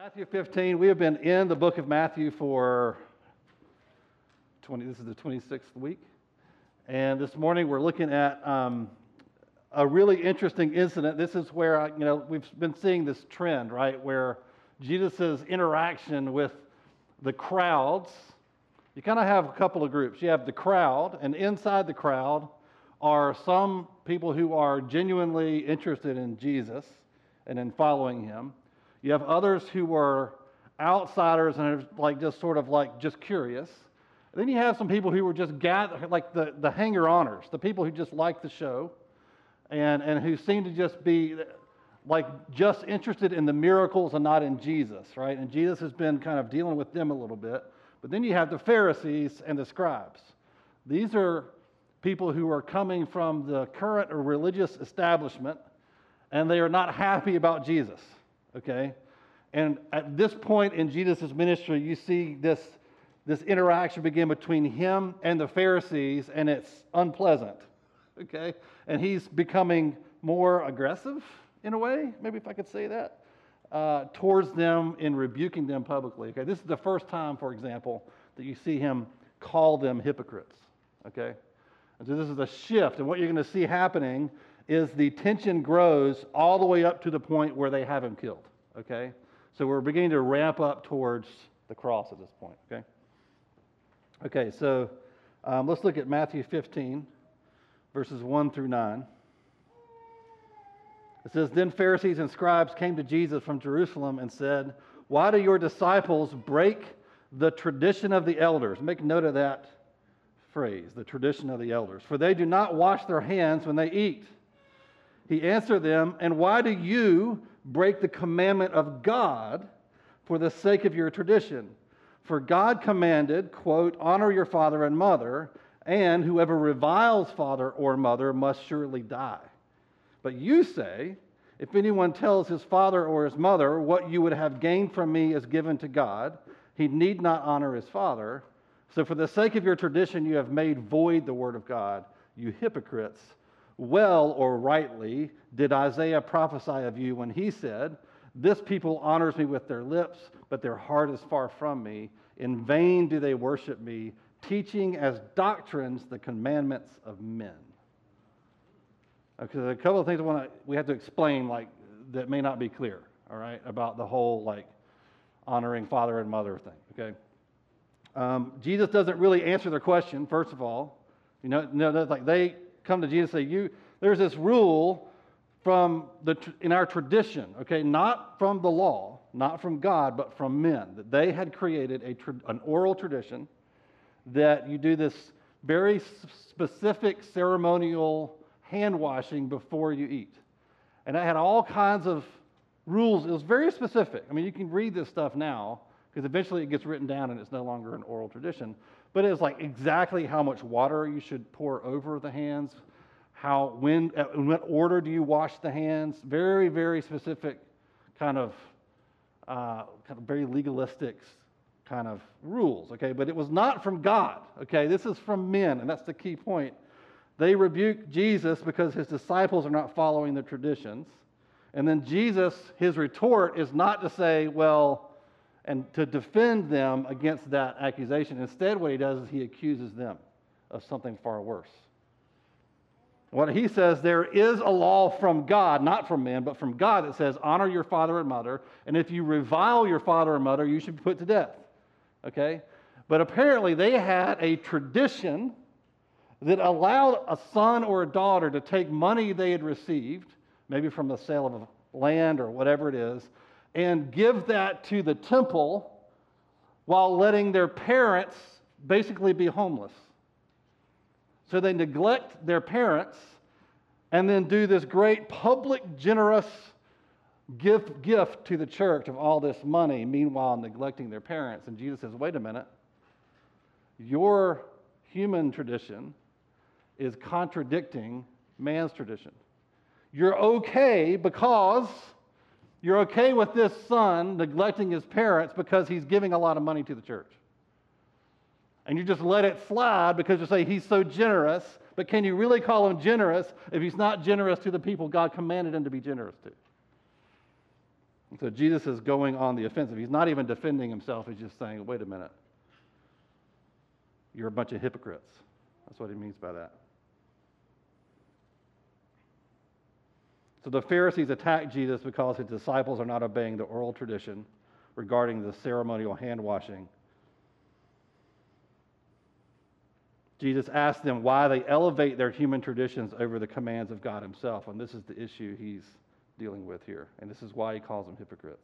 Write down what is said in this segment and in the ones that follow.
Matthew 15. We have been in the book of Matthew for 20, this is the 26th week. And this morning we're looking at um, a really interesting incident. This is where, you know, we've been seeing this trend, right? Where Jesus' interaction with the crowds, you kind of have a couple of groups. You have the crowd, and inside the crowd are some people who are genuinely interested in Jesus and in following him. You have others who are outsiders and are like just sort of like just curious. And then you have some people who were just gather, like the, the hanger oners, the people who just like the show and, and who seem to just be like just interested in the miracles and not in Jesus, right? And Jesus has been kind of dealing with them a little bit. But then you have the Pharisees and the scribes. These are people who are coming from the current or religious establishment and they are not happy about Jesus okay? And at this point in Jesus' ministry, you see this, this interaction begin between him and the Pharisees, and it's unpleasant, okay? And he's becoming more aggressive in a way, maybe if I could say that, uh, towards them in rebuking them publicly, okay? This is the first time, for example, that you see him call them hypocrites, okay? And so this is a shift, and what you're going to see happening is the tension grows all the way up to the point where they have him killed. Okay? So we're beginning to ramp up towards the cross at this point. Okay? Okay, so um, let's look at Matthew 15, verses 1 through 9. It says, Then Pharisees and scribes came to Jesus from Jerusalem and said, Why do your disciples break the tradition of the elders? Make note of that phrase, the tradition of the elders. For they do not wash their hands when they eat. He answered them, And why do you break the commandment of God for the sake of your tradition? For God commanded, quote, honor your father and mother, and whoever reviles father or mother must surely die. But you say, if anyone tells his father or his mother, what you would have gained from me is given to God, he need not honor his father. So for the sake of your tradition, you have made void the word of God, you hypocrites. Well or rightly did Isaiah prophesy of you when he said, This people honors me with their lips, but their heart is far from me. In vain do they worship me, teaching as doctrines the commandments of men. Okay, a couple of things I want to we have to explain like that may not be clear, all right, about the whole like honoring father and mother thing. Okay, um, Jesus doesn't really answer their question. First of all, you know, no, like they come to Jesus and say, you, there's this rule from the, in our tradition, okay, not from the law, not from God, but from men, that they had created a, an oral tradition that you do this very specific ceremonial hand washing before you eat. And I had all kinds of rules. It was very specific. I mean, you can read this stuff now because eventually it gets written down and it's no longer an oral tradition but it was like exactly how much water you should pour over the hands, how when uh, in what order do you wash the hands. Very very specific kind of uh, kind of very legalistic kind of rules. Okay, but it was not from God. Okay, this is from men, and that's the key point. They rebuke Jesus because his disciples are not following the traditions. And then Jesus, his retort is not to say, well, and to defend them against that accusation. Instead, what he does is he accuses them of something far worse. What he says, there is a law from God, not from men, but from God that says, honor your father and mother, and if you revile your father and mother, you should be put to death. Okay? But apparently, they had a tradition that allowed a son or a daughter to take money they had received, maybe from the sale of land or whatever it is, and give that to the temple while letting their parents basically be homeless. So they neglect their parents and then do this great public, generous gift, gift to the church of all this money, meanwhile neglecting their parents. And Jesus says, wait a minute, your human tradition is contradicting man's tradition. You're okay because you're okay with this son neglecting his parents because he's giving a lot of money to the church. And you just let it slide because you say he's so generous, but can you really call him generous if he's not generous to the people God commanded him to be generous to? So Jesus is going on the offensive. He's not even defending himself. He's just saying, wait a minute. You're a bunch of hypocrites. That's what he means by that. So the Pharisees attack Jesus because his disciples are not obeying the oral tradition regarding the ceremonial hand washing. Jesus asks them why they elevate their human traditions over the commands of God Himself. And this is the issue he's dealing with here. And this is why he calls them hypocrites.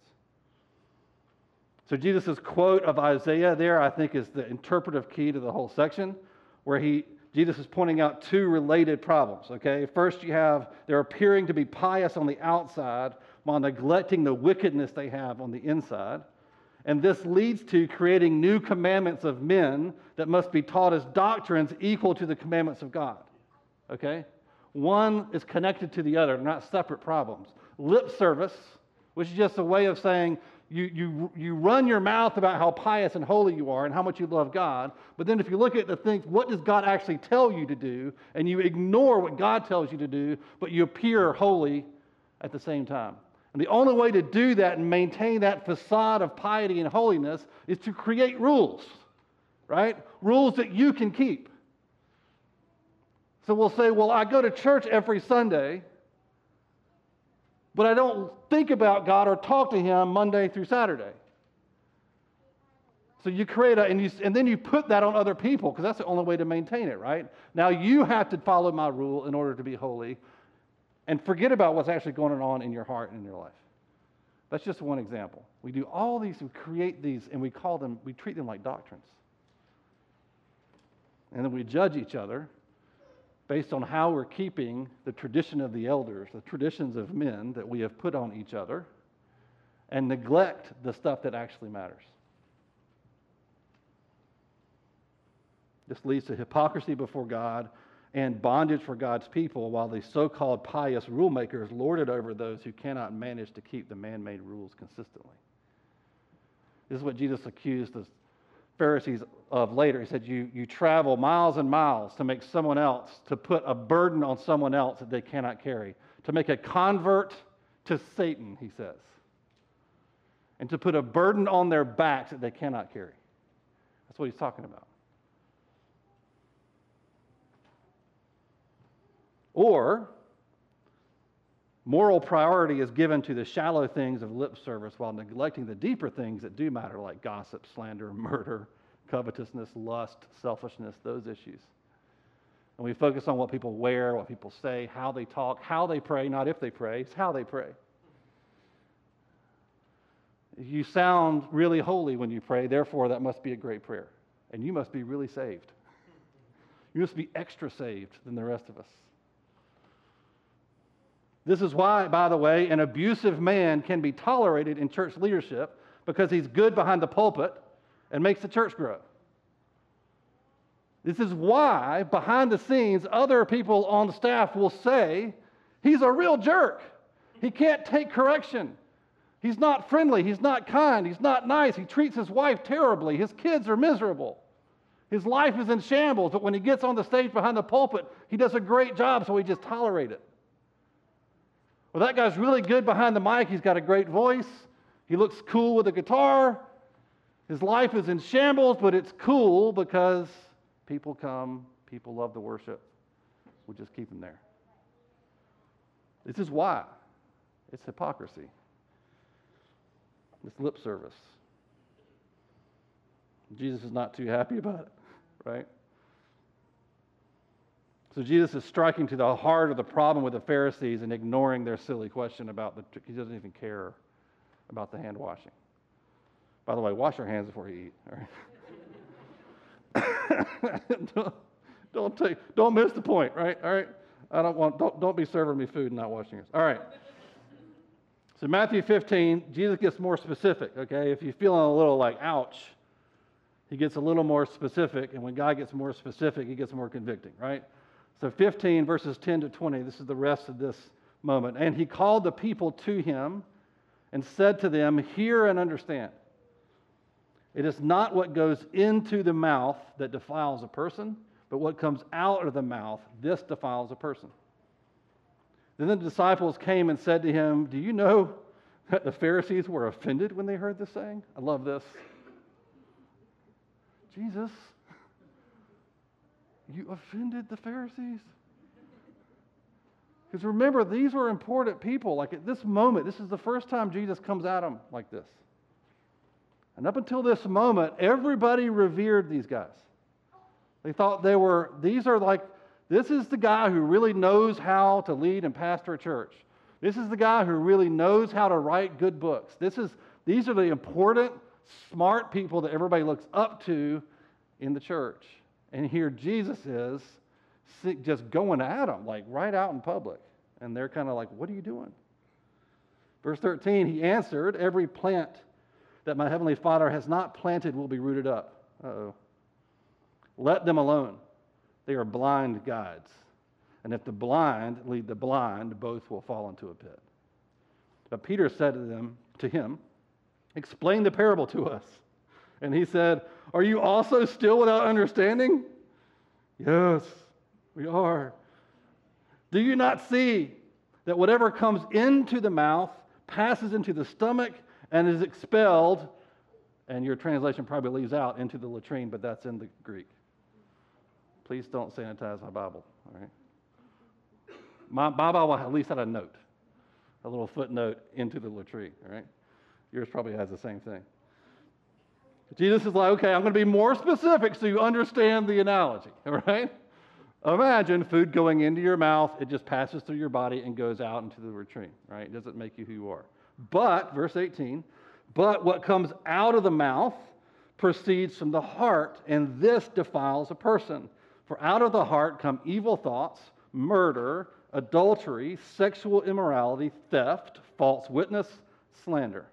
So Jesus' quote of Isaiah there, I think, is the interpretive key to the whole section, where he Jesus is pointing out two related problems. Okay, first you have they're appearing to be pious on the outside while neglecting the wickedness they have on the inside. And this leads to creating new commandments of men that must be taught as doctrines equal to the commandments of God. Okay? One is connected to the other, they're not separate problems. Lip service, which is just a way of saying you, you, you run your mouth about how pious and holy you are and how much you love God, but then if you look at the things, what does God actually tell you to do? And you ignore what God tells you to do, but you appear holy at the same time. And the only way to do that and maintain that facade of piety and holiness is to create rules, right? Rules that you can keep. So we'll say, well, I go to church every Sunday, but I don't think about God or talk to Him Monday through Saturday. So you create a, and, you, and then you put that on other people because that's the only way to maintain it, right? Now you have to follow my rule in order to be holy and forget about what's actually going on in your heart and in your life. That's just one example. We do all these, we create these, and we call them, we treat them like doctrines. And then we judge each other based on how we're keeping the tradition of the elders, the traditions of men that we have put on each other, and neglect the stuff that actually matters. This leads to hypocrisy before God and bondage for God's people, while the so called pious rule makers lord it over those who cannot manage to keep the man made rules consistently. This is what Jesus accused the Pharisees of later. He said, you, you travel miles and miles to make someone else, to put a burden on someone else that they cannot carry, to make a convert to Satan, he says, and to put a burden on their backs that they cannot carry. That's what he's talking about. Or, moral priority is given to the shallow things of lip service while neglecting the deeper things that do matter, like gossip, slander, murder, covetousness, lust, selfishness, those issues. And we focus on what people wear, what people say, how they talk, how they pray, not if they pray, it's how they pray. You sound really holy when you pray, therefore, that must be a great prayer. And you must be really saved. You must be extra saved than the rest of us. This is why, by the way, an abusive man can be tolerated in church leadership because he's good behind the pulpit and makes the church grow. This is why, behind the scenes, other people on the staff will say, He's a real jerk. He can't take correction. He's not friendly. He's not kind. He's not nice. He treats his wife terribly. His kids are miserable. His life is in shambles. But when he gets on the stage behind the pulpit, he does a great job, so we just tolerate it. Well, that guy's really good behind the mic. He's got a great voice. He looks cool with a guitar. His life is in shambles, but it's cool because people come, people love the worship. We just keep him there. This is why. It's hypocrisy. It's lip service. Jesus is not too happy about it, right? So Jesus is striking to the heart of the problem with the Pharisees and ignoring their silly question about the, he doesn't even care about the hand washing. By the way, wash your hands before you eat. All right? don't, don't, take, don't miss the point, right? All right? I don't want, don't, don't be serving me food and not washing yours. All right. So Matthew 15, Jesus gets more specific, okay? If you're feeling a little like, ouch, he gets a little more specific. And when God gets more specific, he gets more convicting, right? So 15 verses 10 to 20, this is the rest of this moment. And he called the people to him and said to them, Hear and understand. It is not what goes into the mouth that defiles a person, but what comes out of the mouth, this defiles a person. Then the disciples came and said to him, Do you know that the Pharisees were offended when they heard this saying? I love this. Jesus, you offended the Pharisees? Because remember, these were important people. Like at this moment, this is the first time Jesus comes at them like this. And up until this moment, everybody revered these guys. They thought they were, these are like, this is the guy who really knows how to lead and pastor a church. This is the guy who really knows how to write good books. This is, these are the important, smart people that everybody looks up to in the church. And here Jesus is just going at them, like right out in public. And they're kind of like, What are you doing? Verse 13, he answered, Every plant that my heavenly Father has not planted will be rooted up. oh. Let them alone. They are blind guides. And if the blind lead the blind, both will fall into a pit. But Peter said to them, to him, Explain the parable to us. And he said, Are you also still without understanding? Yes, we are. Do you not see that whatever comes into the mouth passes into the stomach and is expelled? And your translation probably leaves out into the latrine, but that's in the Greek. Please don't sanitize my Bible, all right? My, Bible at least had a note, a little footnote into the latrine, all right? Yours probably has the same thing. Jesus is like, okay, I'm going to be more specific so you understand the analogy, all right? Imagine food going into your mouth, it just passes through your body and goes out into the latrine, right? It doesn't make you who you are. But, verse 18, but what comes out of the mouth proceeds from the heart, and this defiles a person. For out of the heart come evil thoughts, murder, adultery, sexual immorality, theft, false witness, slander.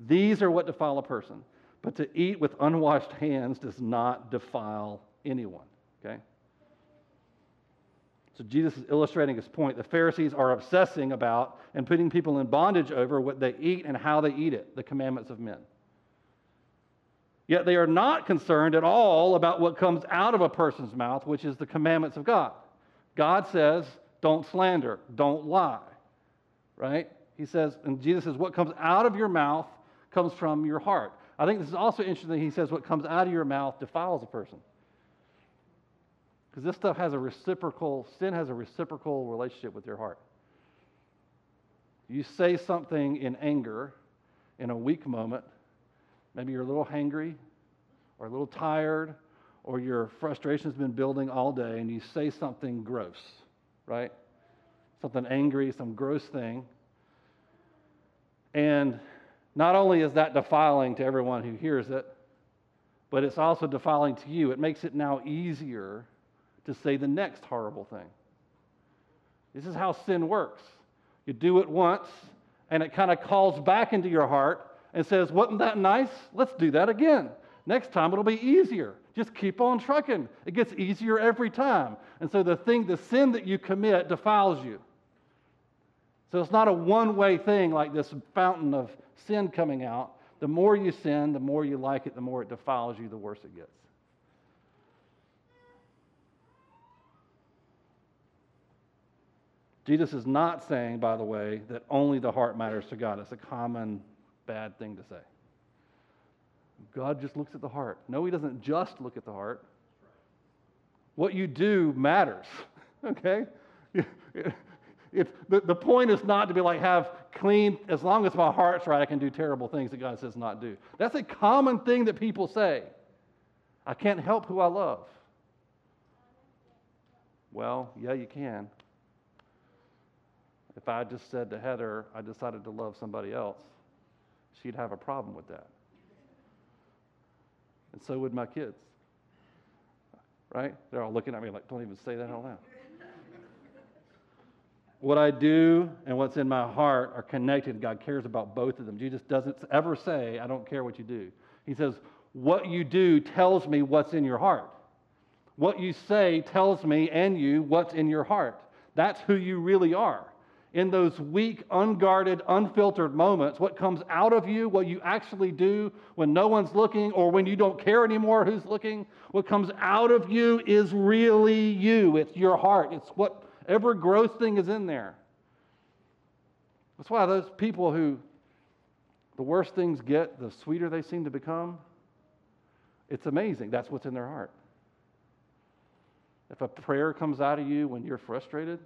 These are what defile a person. But to eat with unwashed hands does not defile anyone. Okay? So Jesus is illustrating his point. The Pharisees are obsessing about and putting people in bondage over what they eat and how they eat it, the commandments of men. Yet they are not concerned at all about what comes out of a person's mouth, which is the commandments of God. God says, don't slander, don't lie, right? He says, and Jesus says, what comes out of your mouth comes from your heart. I think this is also interesting. He says, what comes out of your mouth defiles a person. Because this stuff has a reciprocal, sin has a reciprocal relationship with your heart. You say something in anger, in a weak moment, Maybe you're a little hangry or a little tired or your frustration's been building all day and you say something gross, right? Something angry, some gross thing. And not only is that defiling to everyone who hears it, but it's also defiling to you. It makes it now easier to say the next horrible thing. This is how sin works. You do it once, and it kind of calls back into your heart, and says, Wasn't that nice? Let's do that again. Next time it'll be easier. Just keep on trucking. It gets easier every time. And so the thing, the sin that you commit defiles you. So it's not a one way thing like this fountain of sin coming out. The more you sin, the more you like it, the more it defiles you, the worse it gets. Jesus is not saying, by the way, that only the heart matters to God. It's a common bad thing to say. God just looks at the heart. No, He doesn't just look at the heart. What you do matters, okay? It's, the, the point is not to be like, have clean, as long as my heart's right, I can do terrible things that God says not do. That's a common thing that people say. I can't help who I love. Well, yeah, you can. If I just said to Heather, I decided to love somebody else, she'd have a problem with that. And so would my kids. Right? They're all looking at me like, don't even say that out loud. What I do and what's in my heart are connected. God cares about both of them. Jesus doesn't ever say, I don't care what you do. He says, What you do tells me what's in your heart. What you say tells me and you what's in your heart. That's who you really are in those weak, unguarded, unfiltered moments, what comes out of you, what you actually do when no one's looking or when you don't care anymore who's looking, what comes out of you is really you. It's your heart. It's whatever gross thing is in there. That's why those people who the worse things get, the sweeter they seem to become. It's amazing. That's what's in their heart. If a prayer comes out of you when you're frustrated,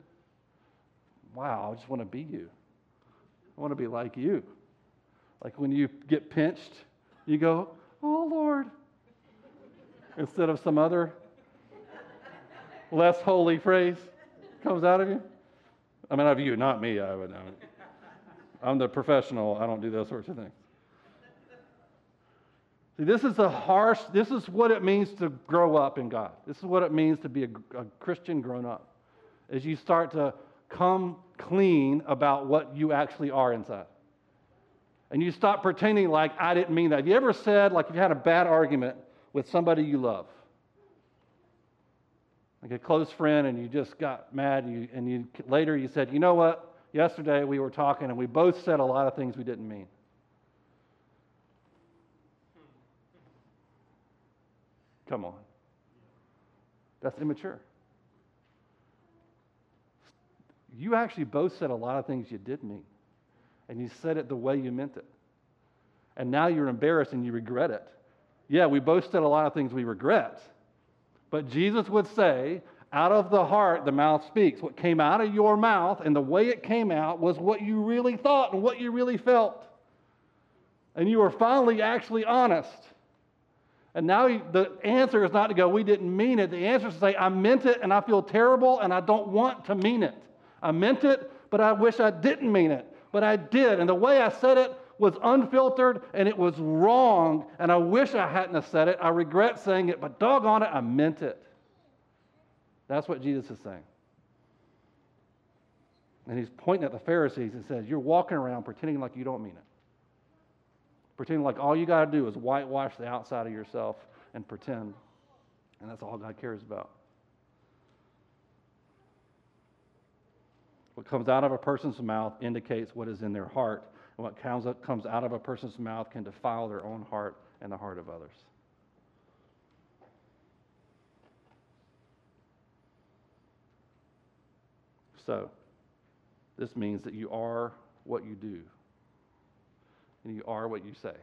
wow, I just want to be you. I want to be like you. Like when you get pinched, you go, Oh Lord, instead of some other less holy phrase comes out of you. I mean, of you, not me. I would. I'm the professional. I don't do those sorts of things. See, this is a harsh, this is what it means to grow up in God. This is what it means to be a, a Christian grown up. As you start to come clean about what you actually are inside. And you stop pretending like I didn't mean that. Have you ever said, like, if you had a bad argument with somebody you love, like a close friend, and you just got mad, and, you, and you, later you said, you know what? Yesterday we were talking, and we both said a lot of things we didn't mean. Come on. That's immature. You actually both said a lot of things you did mean, and you said it the way you meant it. And now you're embarrassed and you regret it. Yeah, we both said a lot of things we regret. But Jesus would say, out of the heart, the mouth speaks. What came out of your mouth and the way it came out was what you really thought and what you really felt. And you were finally actually honest. And now the answer is not to go, we didn't mean it. The answer is to say, I meant it and I feel terrible and I don't want to mean it. I meant it, but I wish I didn't mean it. But I did. And the way I said it was unfiltered and it was wrong. And I wish I hadn't have said it. I regret saying it, but doggone it, I meant it. That's what Jesus is saying. And he's pointing at the Pharisees and says, You're walking around pretending like you don't mean it pretending like all you got to do is whitewash the outside of yourself and pretend. And that's all God cares about. What comes out of a person's mouth indicates what is in their heart. And what comes out of a person's mouth can defile their own heart and the heart of others. So, this means that you are what you do and you are what you say.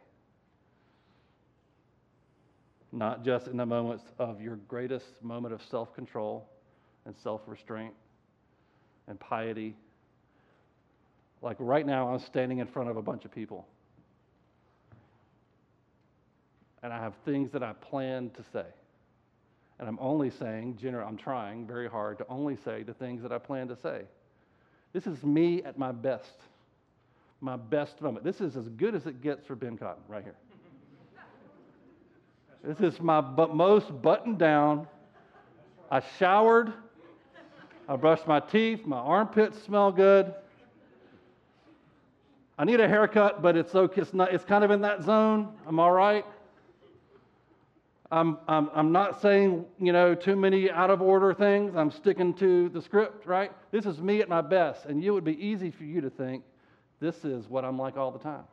Not just in the moments of your greatest moment of self control and self restraint and piety. Like right now, I'm standing in front of a bunch of people. And I have things that I plan to say. And I'm only saying, general, I'm trying very hard to only say the things that I plan to say. This is me at my best my best moment. This is as good as it gets for Ben Cotton right here. This is my but most buttoned down. I showered. I brushed my teeth. My armpits smell good. I need a haircut, but it's okay. It's, not, it's kind of in that zone. I'm all right. I'm, I'm, I'm not saying, you know, too many out of order things. I'm sticking to the script, right? This is me at my best. And it would be easy for you to think, this is what I'm like all the time.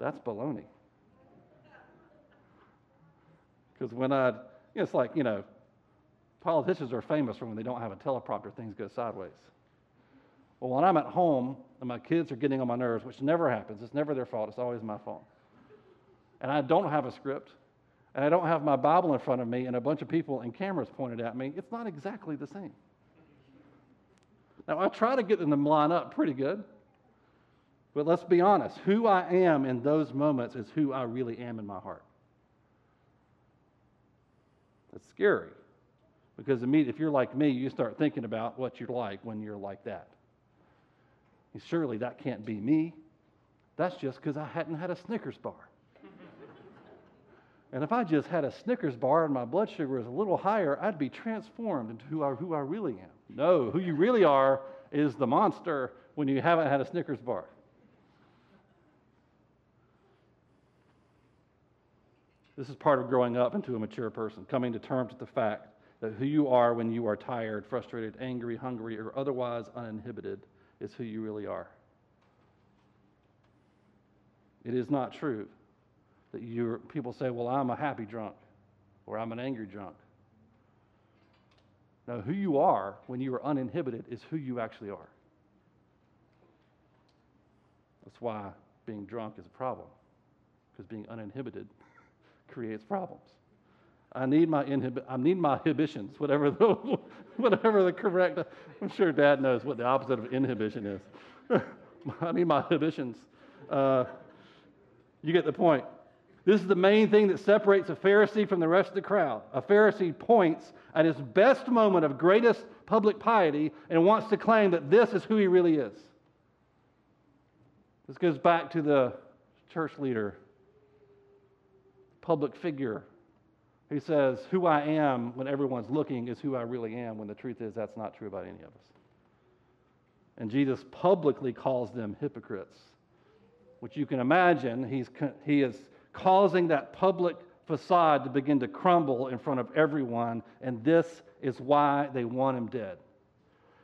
That's baloney. Because when I, it's like, you know, politicians are famous for when they don't have a teleprompter, things go sideways. Well, when I'm at home and my kids are getting on my nerves, which never happens, it's never their fault, it's always my fault. And I don't have a script, and I don't have my Bible in front of me and a bunch of people and cameras pointed at me, it's not exactly the same. Now, I try to get them to line up pretty good. But let's be honest who I am in those moments is who I really am in my heart. It's scary because if you're like me, you start thinking about what you're like when you're like that. Surely that can't be me. That's just because I hadn't had a Snickers bar. and if I just had a Snickers bar and my blood sugar was a little higher, I'd be transformed into who I, who I really am. No, who you really are is the monster when you haven't had a Snickers bar. This is part of growing up into a mature person, coming to terms with the fact that who you are when you are tired, frustrated, angry, hungry, or otherwise uninhibited is who you really are. It is not true that you people say, "Well, I'm a happy drunk," or "I'm an angry drunk." No, who you are when you are uninhibited is who you actually are. That's why being drunk is a problem, because being uninhibited creates problems. I need my inhib- I need my inhibitions, whatever the, whatever the correct. I'm sure Dad knows what the opposite of inhibition is. I need my inhibitions. Uh, you get the point. This is the main thing that separates a Pharisee from the rest of the crowd. A Pharisee points at his best moment of greatest public piety and wants to claim that this is who he really is. This goes back to the church leader, public figure he says, Who I am when everyone's looking is who I really am, when the truth is that's not true about any of us. And Jesus publicly calls them hypocrites, which you can imagine he's, he is causing that public facade to begin to crumble in front of everyone, and this is why they want him dead.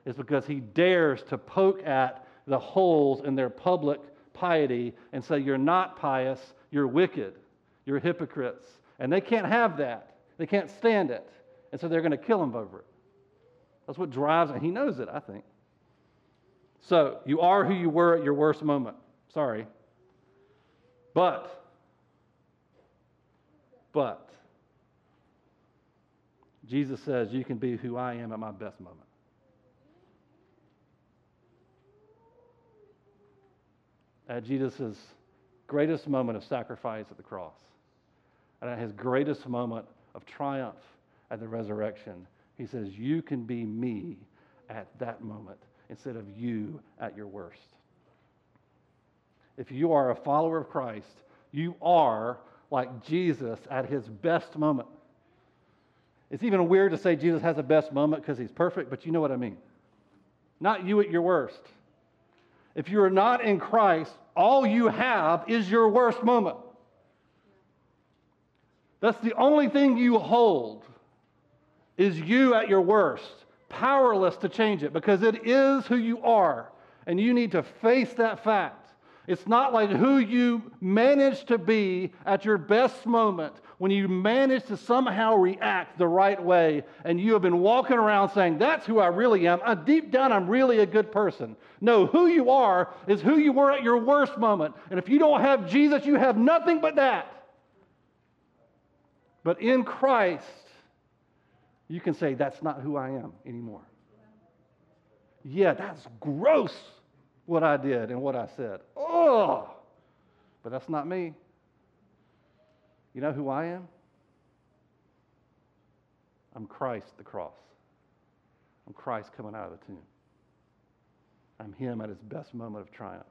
It's because he dares to poke at the holes in their public piety and say, You're not pious, you're wicked, you're hypocrites. And they can't have that. They can't stand it. And so they're going to kill him over it. That's what drives it. He knows it, I think. So you are who you were at your worst moment. Sorry. But, but, Jesus says you can be who I am at my best moment. At Jesus' greatest moment of sacrifice at the cross and at his greatest moment of triumph at the resurrection, he says, You can be me at that moment instead of you at your worst. If you are a follower of Christ, you are like Jesus at his best moment. It's even weird to say Jesus has a best moment because he's perfect, but you know what I mean. Not you at your worst. If you are not in Christ, all you have is your worst moment. That's the only thing you hold is you at your worst, powerless to change it because it is who you are. And you need to face that fact. It's not like who you manage to be at your best moment when you manage to somehow react the right way and you have been walking around saying, That's who I really am. Uh, deep down, I'm really a good person. No, who you are is who you were at your worst moment. And if you don't have Jesus, you have nothing but that. But in Christ, you can say, That's not who I am anymore. Yeah, that's gross what I did and what I said. Oh, but that's not me. You know who I am? I'm Christ the cross. I'm Christ coming out of the tomb. I'm Him at His best moment of triumph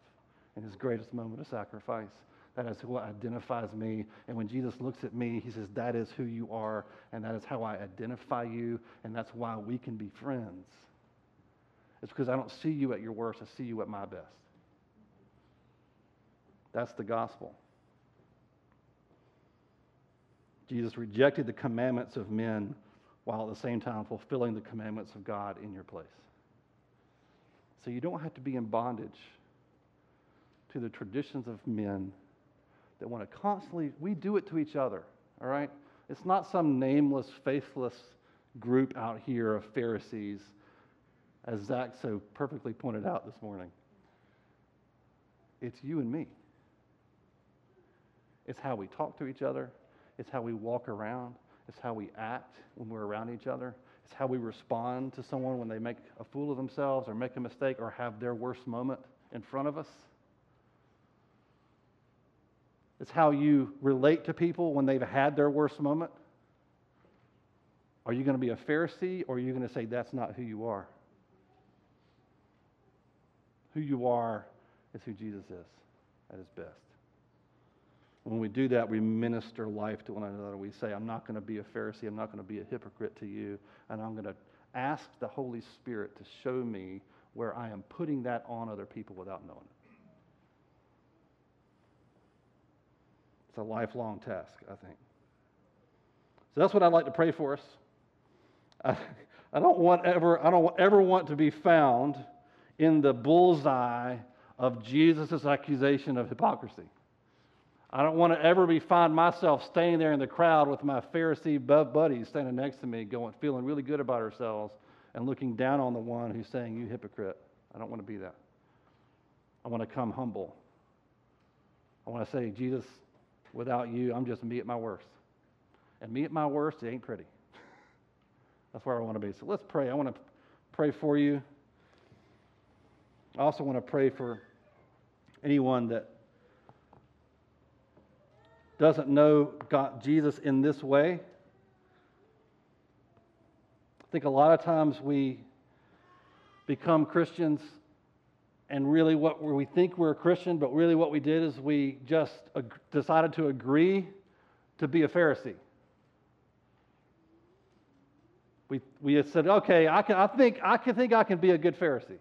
and His greatest moment of sacrifice. That is what identifies me. And when Jesus looks at me, he says, That is who you are, and that is how I identify you, and that's why we can be friends. It's because I don't see you at your worst, I see you at my best. That's the gospel. Jesus rejected the commandments of men while at the same time fulfilling the commandments of God in your place. So you don't have to be in bondage to the traditions of men that want to constantly, we do it to each other, all right? It's not some nameless, faithless group out here of Pharisees, as Zach so perfectly pointed out this morning. It's you and me. It's how we talk to each other, it's how we walk around, it's how we act when we're around each other. It's how we respond to someone when they make a fool of themselves or make a mistake or have their worst moment in front of us. It's how you relate to people when they've had their worst moment. Are you going to be a Pharisee or are you going to say that's not who you are? Who you are is who Jesus is at his best. When we do that, we minister life to one another. We say, I'm not going to be a Pharisee. I'm not going to be a hypocrite to you. And I'm going to ask the Holy Spirit to show me where I am putting that on other people without knowing it. It's a lifelong task, I think. So that's what I'd like to pray for us. I, I don't want ever, I don't ever want to be found in the bullseye of Jesus' accusation of hypocrisy. I don't want to ever be find myself staying there in the crowd with my Pharisee buddies standing next to me, going, feeling really good about ourselves, and looking down on the one who's saying, "You hypocrite." I don't want to be that. I want to come humble I want to say, Jesus, without you, I'm just me at my worst. And me at my worst, it ain't pretty. That's where I want to be. So let's pray. I want to pray for you. I also want to pray for anyone that doesn't know God, Jesus in this way. I think a lot of times we become Christians and really what we think we're a Christian, but really what we did is we just decided to agree to be a Pharisee. We, we said, okay, I, can, I, think, I can think I can be a good Pharisee.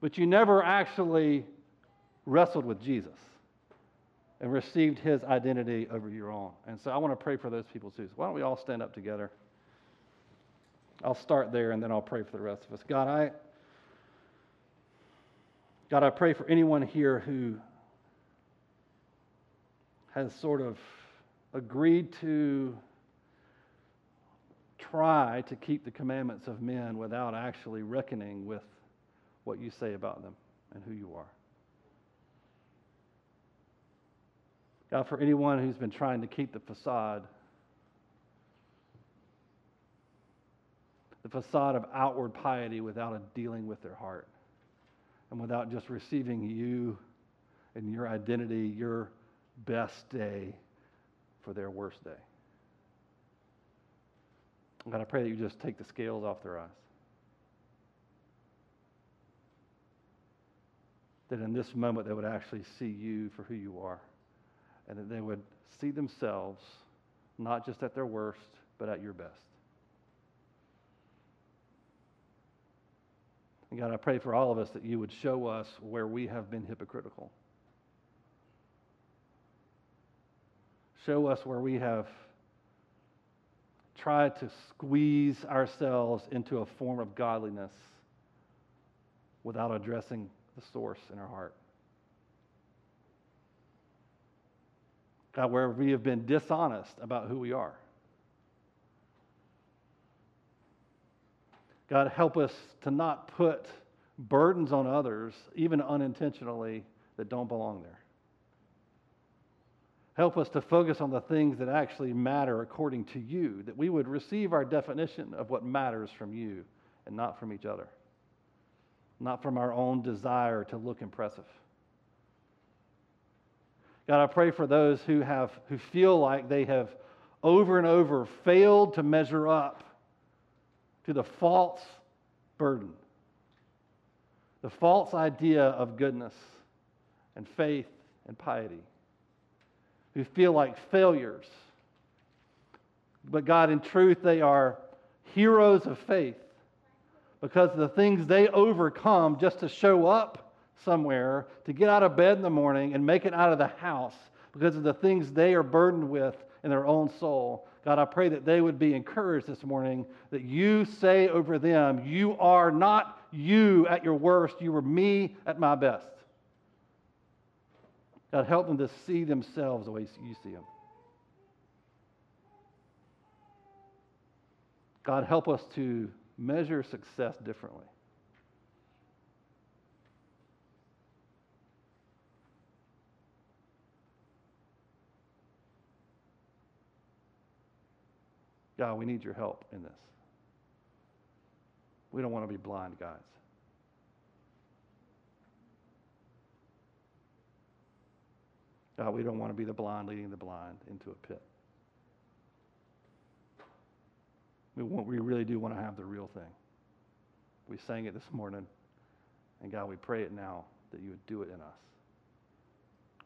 But you never actually wrestled with Jesus and received his identity over your own. And so I want to pray for those people too. So why don't we all stand up together? I'll start there and then I'll pray for the rest of us. God, I God, I pray for anyone here who has sort of agreed to try to keep the commandments of men without actually reckoning with what you say about them and who you are. God, for anyone who's been trying to keep the facade, the facade of outward piety without a dealing with their heart and without just receiving you and your identity, your best day for their worst day. God, I pray that you just take the scales off their eyes. That in this moment they would actually see you for who you are. And that they would see themselves not just at their worst, but at your best. And God, I pray for all of us that you would show us where we have been hypocritical. Show us where we have tried to squeeze ourselves into a form of godliness without addressing the source in our heart. God, where we have been dishonest about who we are. God, help us to not put burdens on others, even unintentionally, that don't belong there. Help us to focus on the things that actually matter according to you, that we would receive our definition of what matters from you and not from each other, not from our own desire to look impressive. God, I pray for those who, have, who feel like they have over and over failed to measure up to the false burden, the false idea of goodness and faith and piety, who feel like failures. But God, in truth, they are heroes of faith because of the things they overcome just to show up somewhere, to get out of bed in the morning and make it out of the house because of the things they are burdened with in their own soul. God, I pray that they would be encouraged this morning that you say over them, You are not you at your worst, you are me at my best. God, help them to see themselves the way you see them. God, help us to measure success differently. God, we need your help in this. We don't want to be blind guys. God, we don't want to be the blind leading the blind into a pit. We, want, we really do want to have the real thing. We sang it this morning, and God, we pray it now that you would do it in us.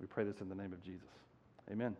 We pray this in the name of Jesus. Amen.